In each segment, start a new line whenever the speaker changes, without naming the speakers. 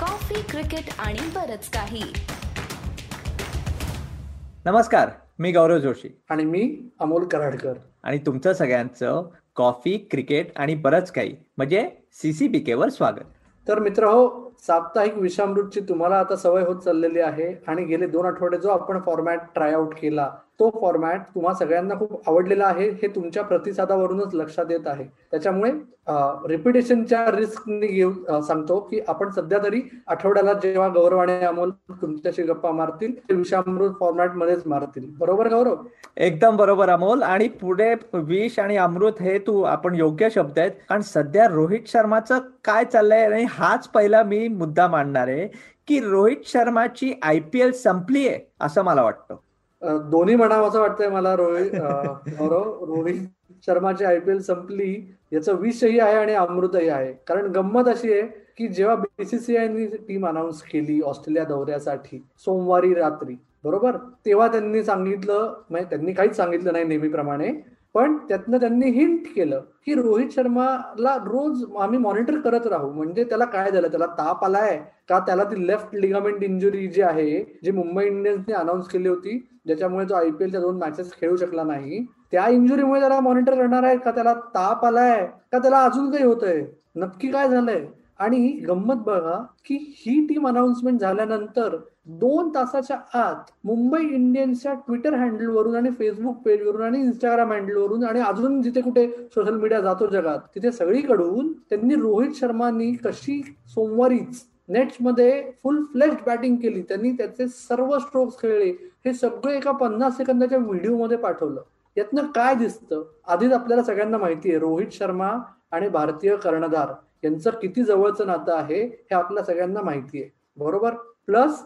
Coffee cricket आणि बरच काही.
नमस्कार मी गौरव जोशी.
आणि मी अमोल कराडकर.
आणि तुमचं सगळ्यांचं कॉफी क्रिकेट आणि बरंच काही म्हणजे सीसीबीके वर स्वागत.
तर मित्र हो साप्ताहिक विषामृतची तुम्हाला आता सवय होत चाललेली आहे आणि गेले दोन आठवडे जो आपण फॉर्मॅट ट्राय आउट केला तो फॉर्मॅट तुम्हा सगळ्यांना खूप आवडलेला आहे हे तुमच्या प्रतिसादावरूनच लक्षात येत आहे. त्याच्यामुळे रिपिटेशनच्या रिस्कने घेऊन सांगतो की आपण सध्या तरी आठवड्याला जेव्हा गौरव आणि अमोल तुमच्याशी गप्पा मारतील ते विषामृत फॉर्मॅट मध्येच मारतील. बरोबर गौरव?
एकदम बरोबर अमोल. आणि पुढे विष आणि अमृत हे तू आपण योग्य शब्द आहेत. कारण सध्या रोहित शर्माचं काय चाललंय आणि हाच पहिला मी मुद्दा मांडणार आहे की रोहित शर्माची आय पी एल संपली आहे असं मला वाटतं.
दोन्ही म्हणावं असं वाटतंय मला रोहित गौरव. रोहित शर्माची आयपीएल संपली याचं विषही आहे आणि अमृतही आहे. कारण गंमत अशी आहे की जेव्हा बीसीसीआयनी टीम अनाऊन्स केली ऑस्ट्रेलिया दौऱ्यासाठी सोमवारी रात्री बरोबर? तेव्हा त्यांनी सांगितलं म्हणजे त्यांनी काहीच सांगितलं नाही नेहमीप्रमाणे पण त्यातनं त्यांनी हिंट केलं की रोहित शर्माला रोज आम्ही मॉनिटर करत राहू. म्हणजे त्याला काय झालं? त्याला ताप आलाय का? त्याला ती लेफ्ट लिगामेंट इंजुरी जी आहे जी मुंबई इंडियन्सने अनाऊन्स केली होती ज्याच्यामुळे तो आयपीएलच्या दोन मॅचेस खेळू शकला नाही त्या इंजुरीमुळे त्याला मॉनिटर करणार आहे का? त्याला ताप आलाय का? त्याला अजून काही होतंय? नक्की काय झालंय? आणि गंमत बघा की ही टीम अनाउन्समेंट झाल्यानंतर दोन तासाच्या आत मुंबई इंडियन्सच्या ट्विटर हँडलवरून आणि फेसबुक पेजवरून आणि इंस्टाग्राम हँडलवरून आणि अजून जिथे कुठे सोशल मीडिया जातो जगात तिथे सगळीकडून त्यांनी रोहित शर्मानी कशी सोमवारीच नेट्समध्ये फुल फ्लेश बॅटिंग केली त्यांनी त्याचे सर्व स्ट्रोक्स खेळले हे सगळे एका पन्नास सेकंदाच्या व्हिडिओमध्ये पाठवलं. यातनं काय दिसतं? आधीच आपल्याला सगळ्यांना माहिती आहे रोहित शर्मा आणि भारतीय कर्णधार यांचं किती जवळचं नातं आहे हे आपल्या सगळ्यांना माहिती आहे बरोबर? प्लस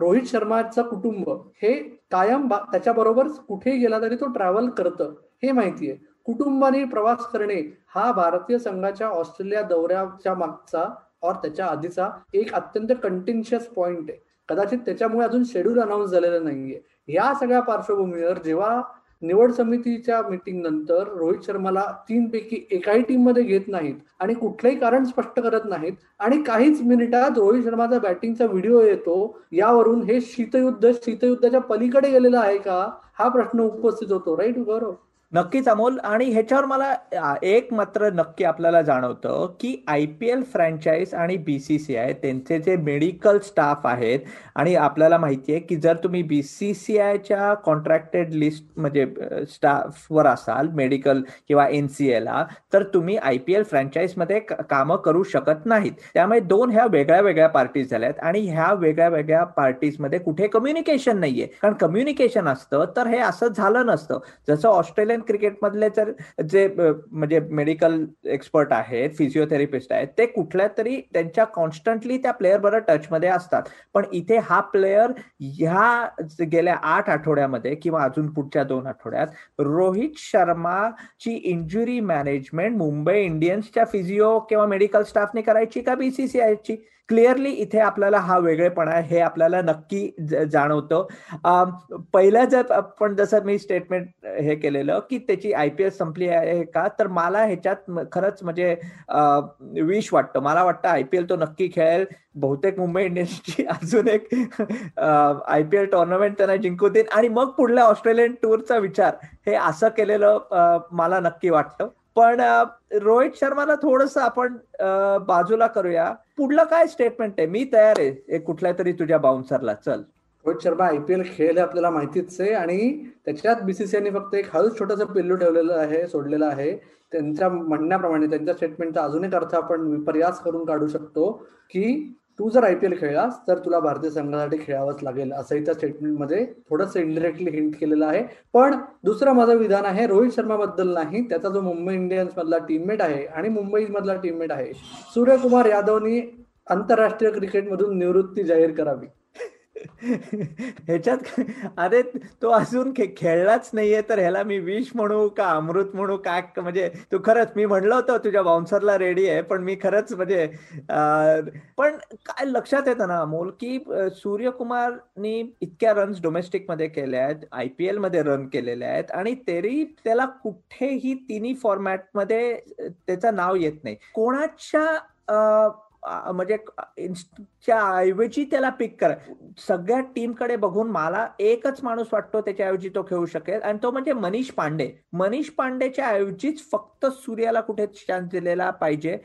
रोहित शर्माचं कुटुंब हे कायम त्याच्याबरोबर कुठेही गेला तरी तो ट्रॅव्हल करतं हे माहिती आहे कुटुंबाने प्रवास करणे हा भारतीय संघाच्या ऑस्ट्रेलिया दौऱ्याच्या मागचा और त्याच्या आधीचा एक अत्यंत कंटिन्शियस पॉइंट आहे. कदाचित त्याच्यामुळे अजून शेड्यूल अनाऊन्स झालेलं नाहीये. या सगळ्या पार्श्वभूमीवर जेव्हा निवड समितीच्या मीटिंग नंतर रोहित शर्माला तीन पैकी एकाही टीममध्ये घेत नाहीत आणि कुठलंही कारण स्पष्ट करत नाहीत. आणि काहीच मिनिटात रोहित शर्माचा बॅटिंगचा व्हिडिओ येतो. यावरून हे शीतयुद्ध शीतयुद्धाच्या पलीकडे गेलेलं आहे का? हा प्रश्न उपस्थित होतो राईट गौरव
नक्कीच अमोल. आणि ह्याच्यावर मला एक मात्र नक्की आपल्याला जाणवतं की आय पी एल फ्रँचाईज आणि बी सी सी आय त्यांचे जे मेडिकल स्टाफ आहेत आणि आपल्याला माहिती आहे की जर तुम्ही बी सी सी आयच्या कॉन्ट्रॅक्टेड लिस्ट म्हणजे स्टाफवर असाल मेडिकल किंवा एन सी एला तर तुम्ही आय पी एल फ्रँचाईजमध्ये कामं करू शकत नाहीत. त्यामुळे दोन ह्या वेगळ्या वेगळ्या पार्टीज झाल्या आहेत आणि ह्या वेगळ्या वेगळ्या पार्टीजमध्ये कुठे कम्युनिकेशन नाहीये. कारण कम्युनिकेशन असतं तर हे असं झालं नसतं. जसं ऑस्ट्रेलिया इंडियन क्रिकेटमधले तर जे म्हणजे मेडिकल एक्सपर्ट आहेत फिजिओथेरपिस्ट आहेत ते कुठल्या तरी त्यांच्या कॉन्स्टंटली त्या प्लेअर बरोबर टचमध्ये असतात. पण इथे हा प्लेअर ह्या गेल्या आठ आठवड्यामध्ये किंवा अजून पुढच्या दोन आठवड्यात रोहित शर्माची इंजुरी मॅनेजमेंट मुंबई इंडियन्सच्या फिजिओ किंवा मेडिकल स्टाफने करायची का बीसीसीआयची क्लिअरली इथे आपल्याला हा वेगळेपणा हे आपल्याला नक्की जाणवतं. पहिलं जर आपण जसं मी स्टेटमेंट हे केलेलं की त्याची आय पी एल संपली आहे का तर मला ह्याच्यात खरंच म्हणजे विश वाटतं. मला वाटतं आय पी एल तो नक्की खेळेल. बहुतेक मुंबई इंडियन्सची अजून एक आय पी एल टुर्नामेंट त्यांना जिंकू देईन. आणि मग पुढल्या ऑस्ट्रेलियन टूरचा विचार हे असं केलेलं मला नक्की वाटतं. पण रोहित शर्माला थोडस आपण बाजूला करूया. पुढलं काय स्टेटमेंट आहे? मी तयार आहे. कुठल्या तरी तुझ्या बाउन्सरला चल.
रोहित शर्मा आयपीएल खेळ आपल्याला माहितीच आहे आणि त्याच्यात बीसीसीआयने फक्त एक हळूच छोटस पिल्लू ठेवलेलं आहे सोडलेलं आहे. त्यांच्या म्हणण्याप्रमाणे त्यांच्या स्टेटमेंटचा अजून एक अर्थ आपण विपर्यास करून काढू शकतो की तू जर आयपीएल खेळलास तर तुला भारतीय संघासाठी खेळावंच लागेल असंही त्या स्टेटमेंटमध्ये थोडंसं इंडिरेक्टली हिंट केलेलं आहे. पण दुसरं माझं विधान आहे रोहित शर्मा बद्दल नाही त्याचा जो मुंबई इंडियन्स मधला टीममेट आहे आणि मुंबई मधला टीममेट आहे सूर्यकुमार यादवनी आंतरराष्ट्रीय क्रिकेटमधून निवृत्ती जाहीर करावी.
ह्याच्यात अरे तो अजून खेळलाच नाहीये तर ह्याला मी विष म्हणू का अमृत म्हणू काय म्हणजे तू खरंच मी म्हणलं होतं तुझ्या बाउन्सरला रेडी आहे पण मी खरंच म्हणजे पण काय लक्षात येतं ना अमोल की सूर्यकुमारनी इतक्या रन्स डोमेस्टिकमध्ये केल्या आहेत आय पी एलमध्ये रन केलेल्या आहेत आणि तरी त्याला कुठेही तिन्ही फॉर्मॅटमध्ये त्याचं नाव येत नाही. कोणाच्या म्हणजे च्या ऐवजी त्याला पिक करा. सगळ्या टीमकडे बघून मला एकच माणूस वाटतो त्याच्याऐवजी तो खेळू शकेल. आणि तो म्हणजे मनीष पांडे. मनीष पांडेच्या ऐवजीच फक्त सूर्याला कुठे चान्स दिलेला पाहिजे.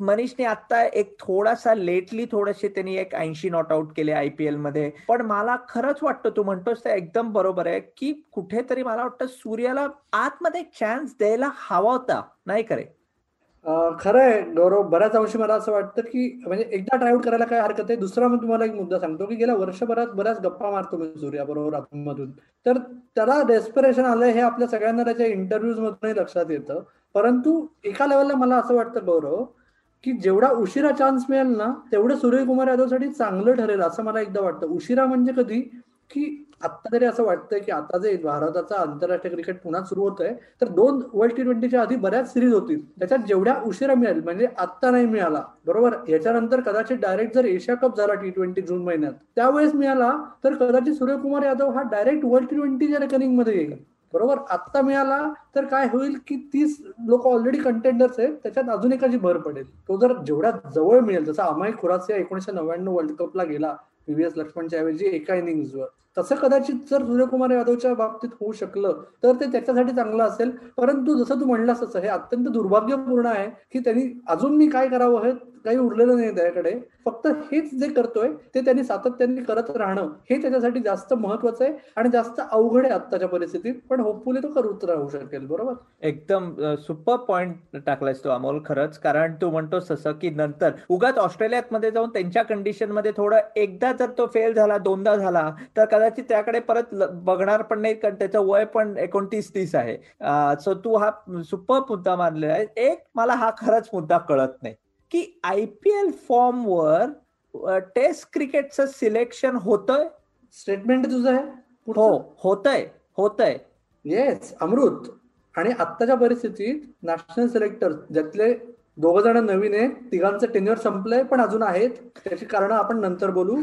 मनीषने आता एक थोडासा लेटली थोडेसे त्यांनी एक ऐंशी नॉट आउट केले आयपीएलमध्ये. पण मला खरंच वाटतं तू म्हणतोस ते एकदम बरोबर आहे की कुठेतरी मला वाटतं सूर्याला आतमध्ये चान्स द्यायला हवा होता. नाही करे
खरं आहे गौरव बऱ्याच अंशी मला असं वाटतं की म्हणजे एकदा ट्रायआउट करायला काय हरकत आहे? दुसरा मी तुम्हाला एक मुद्दा सांगतो की गेल्या वर्षभरात बऱ्याच गप्पा मारतो मी सूर्या बरोबर? मधून तर त्याला डेस्पिरेशन आलंय हे आपल्या सगळ्यांना त्याच्या इंटरव्ह्यूज मधूनही लक्षात येतं. परंतु एका लेवलला मला असं वाटतं गौरव की जेवढा उशिरा चान्स मिळेल ना तेवढं सूर्यकुमार यादवसाठी चांगलं ठरेल असं मला एकदा वाटतं. उशिरा म्हणजे कधी? की आत्ता तरी असं वाटतंय की आता जे भारताचा आंतरराष्ट्रीय क्रिकेट पुन्हा सुरू होत आहे तर दोन वर्ल्ड टी ट्वेंटीच्या आधी बऱ्याच सिरीज होतील. त्याच्यात जेवढ्या उशिरा मिळेल म्हणजे आत्ता नाही मिळाला बरोबर? याच्यानंतर कदाचित डायरेक्ट जर एशिया कप झाला टी ट्वेंटी जून महिन्यात त्यावेळेस मिळाला तर कदाचित सूर्यकुमार यादव हा डायरेक्ट वर्ल्ड टी ट्वेंटीच्या रेकनिंगमध्ये येईल बरोबर? आत्ता मिळाला तर काय होईल की तीस लोक ऑलरेडी कंटेंडर्स आहेत त्याच्यात अजून एकाची भर पडेल. तो जर जेवढ्या जवळ मिळेल जसा अमाय खुरासिया एकोणीशे नव्याण्णव वर्ल्ड कपला गेला पीव्हीएस लक्ष्मणच्या ऐवजी एका इनिंग्सवर तसं कदाचित जर सूर्यकुमार यादवच्या बाबतीत होऊ शकलं तर ते त्याच्यासाठी चांगलं असेल. परंतु जसं तू म्हणलास तसं हे अत्यंत दुर्भाग्यपूर्ण आहे की त्यांनी अजून मी काय करावं हे काही उरलेलं नाही त्याकडे. फक्त हेच जे करतोय ते त्यांनी सातत्याने करत राहणं हे त्याच्यासाठी जास्त महत्वाचं आहे आणि जास्त अवघड आहे आत्ताच्या परिस्थितीत. पण होपफुली तो करत राहू शकेल बरोबर?
एकदम सुपर पॉइंट टाकलायस तो अमोल खरंच. कारण तू म्हणतोस तसं की नंतर उगाच ऑस्ट्रेलियात मध्ये जाऊन त्यांच्या कंडिशनमध्ये थोडं एकदा जर तो फेल झाला दोनदा झाला तर कदाचित त्याकडे परत बघणार पण नाही कारण त्याचं वय पण एकोणतीस तीस आहे. सो तू हा सुपर मुद्दा मानलेला आहे. एक मला हा खरंच मुद्दा कळत नाही की आय पी एल फॉर्मवर टेस्ट क्रिकेटचं सिलेक्शन होतंय?
स्टेटमेंट तुझं आहे?
हो होतंय होतंय.
येस अमृत. आणि आत्ताच्या परिस्थितीत नॅशनल सिलेक्टर ज्यातले दोघ जण नवीन आहे तिघांचं टेन्युअर संपलंय पण अजून आहेत. त्याची कारण आपण नंतर बोलू.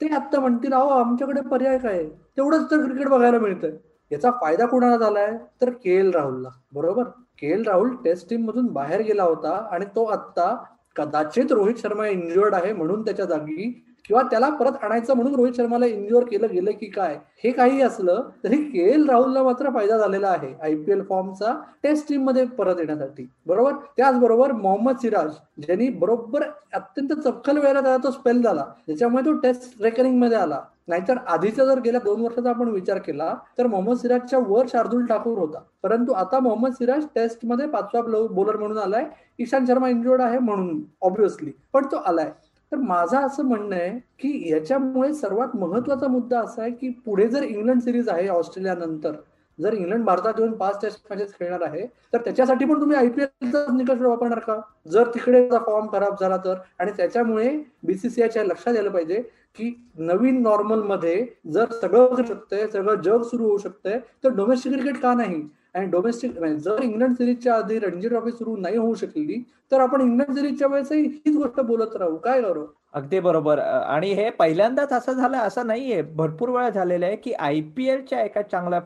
ते आत्ता म्हणतील अहो आमच्याकडे पर्याय काय तेवढंच तर क्रिकेट बघायला मिळतंय. याचा फायदा कोणाला झालाय? तर के एल राहुलला. बरोबर? K L Rahul test team मधून बाहेर गेला होता आणि तो आत्ता कदाचित रोहित शर्मा इंजुअर्ड आहे म्हणून त्याच्या जागी किंवा त्याला परत आणायचं म्हणून रोहित शर्माला इंजुअर केलं गेलं की काय? हे काही असलं तरी के एल राहुलला मात्र फायदा झालेला आहे आयपीएल फॉर्मचा टेस्ट टीममध्ये परत येण्यासाठी. बरोबर? त्याचबरोबर मोहम्मद सिराज ज्यांनी बरोबर अत्यंत चपखल वेळेला त्याला तो स्पेल झाला ज्याच्यामुळे तो टेस्ट रेकनिंगमध्ये आला. नाहीतर आधीचा जर गेल्या दोन वर्षाचा आपण विचार केला तर मोहम्मद सिराजच्या वर शार्दुल ठाकूर होता. परंतु आता मोहम्मद सिराज टेस्टमध्ये पाचवा बॉलर म्हणून आलाय. ईशांत शर्मा इंजुर्ड आहे म्हणून ऑब्विसली पण तो आलाय. तर माझं असं म्हणणं आहे की याच्यामुळे सर्वात महत्त्वाचा मुद्दा असा आहे की पुढे जर इंग्लंड सिरीज आहे ऑस्ट्रेलिया नंतर जर इंग्लंड भारतात येऊन पाच टेस्ट मॅचेस खेळणार आहे तर त्याच्यासाठी पण तुम्ही आयपीएलचा निकष वापरणार का? जर तिकडे फॉर्म खराब झाला तर. आणि त्याच्यामुळे बीसीसीआयच्या लक्षात यायला पाहिजे की नवीन नॉर्मलमध्ये जर सगळं करू शकतंय सगळं जग सुरू होऊ शकतंय तर डोमेस्टिक क्रिकेट का नाही? आणि डोमेस्टिक म्हणजे जर इंग्लंड सिरीजच्या आधी रणजी ट्रॉफी सुरू नाही होऊ शकली तर आपण इंग्लंड सिरीजच्या वेळेसही हीच गोष्ट बोलत राहू. काय करू
अगदी बरोबर. आणि हे पहिल्यांदाच असं झालं असं नाहीये. भरपूर वेळा झालेलं आहे की आय पी एलच्या एका चांगल्या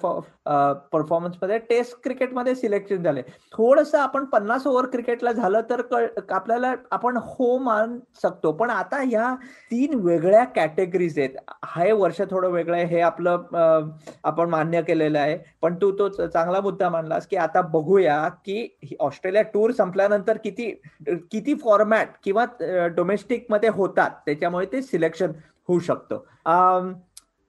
परफॉर्मन्समध्ये टेस्ट क्रिकेटमध्ये सिलेक्शन झाले. थोडस आपण पन्नास ओव्हर क्रिकेटला झालं तर आपल्याला आपण हो मान शकतो. पण आता ह्या तीन वेगळ्या कॅटेगरीज आहेत. हे वर्ष थोडं वेगळं आहे. हे आपलं आपण मान्य केलेलं आहे. पण तू तो चांगला मुद्दा मानलास की आता बघूया की ऑस्ट्रेलिया टूर संपल्यानंतर किती किती फॉर्मॅट किंवा डोमेस्टिकमध्ये होत होतात. त्याच्यामुळे ते सिलेक्शन होऊ शकतं.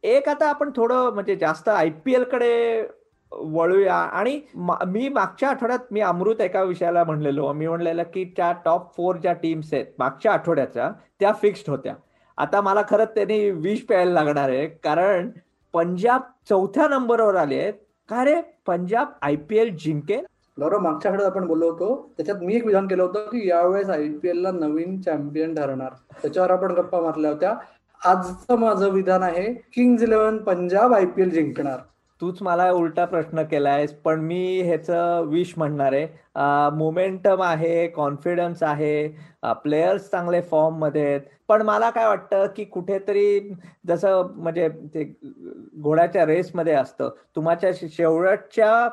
एक आता आपण थोडं म्हणजे जास्त आय पी एलकडे वळूया. आणि मी मागच्या आठवड्यात मी अमृत एका विषयाला म्हणलेलो. मी म्हणलेलं की त्या टॉप फोर ज्या टीम्स आहेत मागच्या आठवड्याच्या त्या फिक्स्ड होत्या. आता मला खरंच त्यांनी विष प्यायला लागणार आहे. कारण पंजाब चौथ्या नंबरवर आले आहेत. का रे? पंजाब आय पी एल जिंकेल?
गौरव मागच्या आठवड्यात आपण बोललो होतो त्याच्यात मी एक विधान केलं होतं की यावेळेस आयपीएल ला नवीन चॅम्पियन ठरणार. त्याच्यावर आपण गप्पा मारल्या होत्या. आजचं माझं विधान आहे किंग्ज इलेव्हन पंजाब आयपीएल जिंकणार.
तूच मला उलटा प्रश्न केलायस पण मी ह्याच विश म्हणणार आहे. मोमेंटम आहे कॉन्फिडन्स आहे. प्लेयर्स चांगले फॉर्ममध्ये आहेत. पण मला काय वाटतं की कुठेतरी जसं म्हणजे ते घोड्याच्या रेसमध्ये असतं तुमच्या शेवटच्या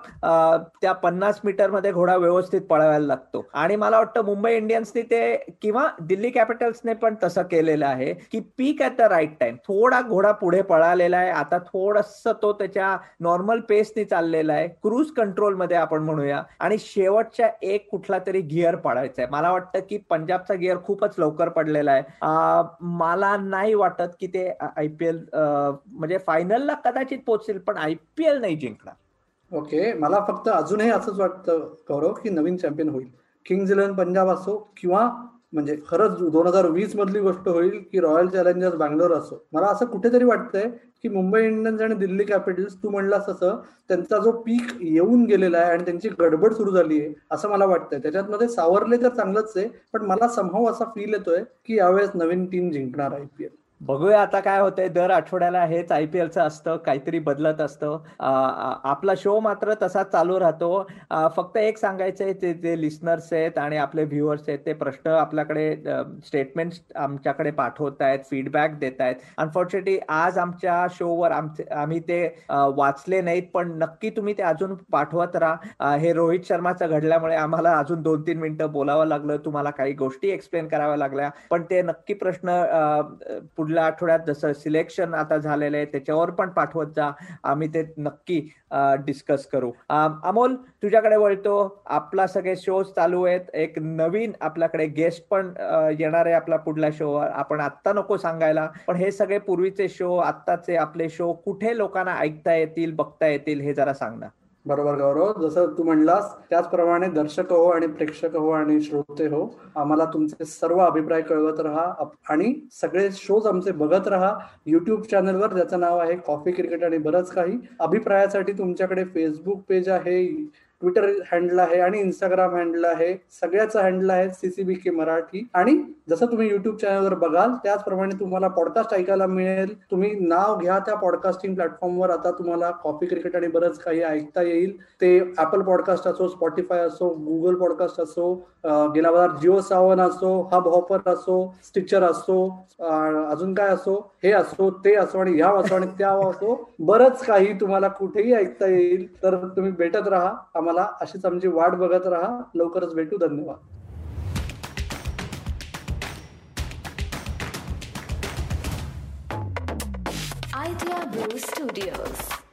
त्या पन्नास मीटरमध्ये घोडा व्यवस्थित पळवायला लागतो. आणि मला वाटतं मुंबई इंडियन्सनी ते किंवा दिल्ली कॅपिटल्सने पण तसं केलेलं आहे की peak at the right time थोडा घोडा पुढे पळालेला आहे. आता थोडस तो त्याच्या नॉर्मल पेसनी चाललेला आहे. क्रूज कंट्रोलमध्ये आपण म्हणूया. आणि शेवटच्या एक कुठला तरी गिअर पाडायचा आहे. मला वाटतं की पंजाबचा गिअर खूपच लवकर पडलेला आहे. मला नाही वाटत की ते आय पी एल म्हणजे फायनलला कदाचित पोहोचतील पण आय पी एल नाही जिंकणार.
ओके मला फक्त अजूनही असंच वाटतं गौरव की नवीन चॅम्पियन होईल. किंग्ज इलेव्हन पंजाब असो किंवा म्हणजे खरंच दोन हजार वीस मधली गोष्ट होईल की रॉयल चॅलेंजर्स बँगलोर असो. मला असं कुठेतरी वाटतंय की मुंबई इंडियन्स आणि दिल्ली कॅपिटल्स तू म्हणलास तसं त्यांचा जो पीक येऊन गेलेला आहे आणि त्यांची गडबड सुरू झाली आहे असं मला वाटतंय. त्याच्यात मध्ये सावरले तर चांगलंच आहे पण मला संभव असा फील येतोय की यावेळेस नवीन टीम जिंकणार आयपीएल
बघूया आता काय होतंय. दर आठवड्याला हेच आय पी एलचं असतं काहीतरी बदलत असतं. आपला शो मात्र तसाच चालू राहतो. फक्त एक सांगायचंय ते जे लिस्नर्स आहेत आणि आपले व्ह्युअर्स आहेत ते प्रश्न आपल्याकडे स्टेटमेंट आमच्याकडे पाठवत आहेत फीडबॅक देत आहेत. अनफॉर्च्युनेटली आज आमच्या शोवर आमचे आम्ही ते वाचले नाहीत पण नक्की तुम्ही ते अजून पाठवत राहा. हे रोहित शर्माचं घडल्यामुळे आम्हाला अजून दोन तीन मिनिटं बोलावं लागलं तुम्हाला काही गोष्टी एक्सप्लेन कराव्या लागल्या पण ते नक्की प्रश्न पुढल्या आठवड्यात जसं सिलेक्शन आता झालेलं आहे त्याच्यावर पण पाठवत जा. आम्ही ते नक्की डिस्कस करू. अमोल तुझ्याकडे वळतो. आपला सगळे शोज चालू आहेत. एक नवीन आपल्याकडे गेस्ट पण येणार आहे आपला पुढल्या शोवर आपण आत्ता नको सांगायला. पण हे सगळे पूर्वीचे शो आत्ताचे आपले शो कुठे लोकांना ऐकता येतील बघता येतील हे जरा सांग ना.
बरोबर गौरव. जसं तू म्हणलास त्याचप्रमाणे दर्शक हो आणि प्रेक्षक हो आणि श्रोते हो आम्हाला तुमचे सर्व अभिप्राय कळवत राहा आणि सगळे शोज आमचे बघत राहा. युट्यूब चॅनलवर ज्याचं नाव आहे कॉफी क्रिकेट आणि बरंच काही. अभिप्रायासाठी तुमच्याकडे फेसबुक पेज आहे ट्विटर हँडल आहे आणि इंस्टाग्राम हँडल आहे. सगळ्याच हँडल आहे सीसीबी के मराठी. आणि जसं तुम्ही युट्यूब चॅनलवर बघाल त्याचप्रमाणे तुम्हाला पॉडकास्ट ऐकायला मिळेल. तुम्ही नाव घ्या त्या पॉडकास्टिंग प्लॅटफॉर्मवर आता तुम्हाला कॉफी क्रिकेट आणि बरंच काही ऐकता येईल. ते ऍपल पॉडकास्ट असो स्पॉटीफाय असो गुगल पॉडकास्ट असो गेल्या बाजार जिओ सावन असो हब हॉपर असो स्टिचर असो अजून काय असो हे असो ते असो आणि ह्या असो आणि त्या असो. बरंच काही तुम्हाला कुठेही ऐकता येईल. तर तुम्ही भेटत राहा. आम्हाला अशीच आमची वाट बघत राहा. लवकरच भेटू. धन्यवाद.
Idea Blue Studios.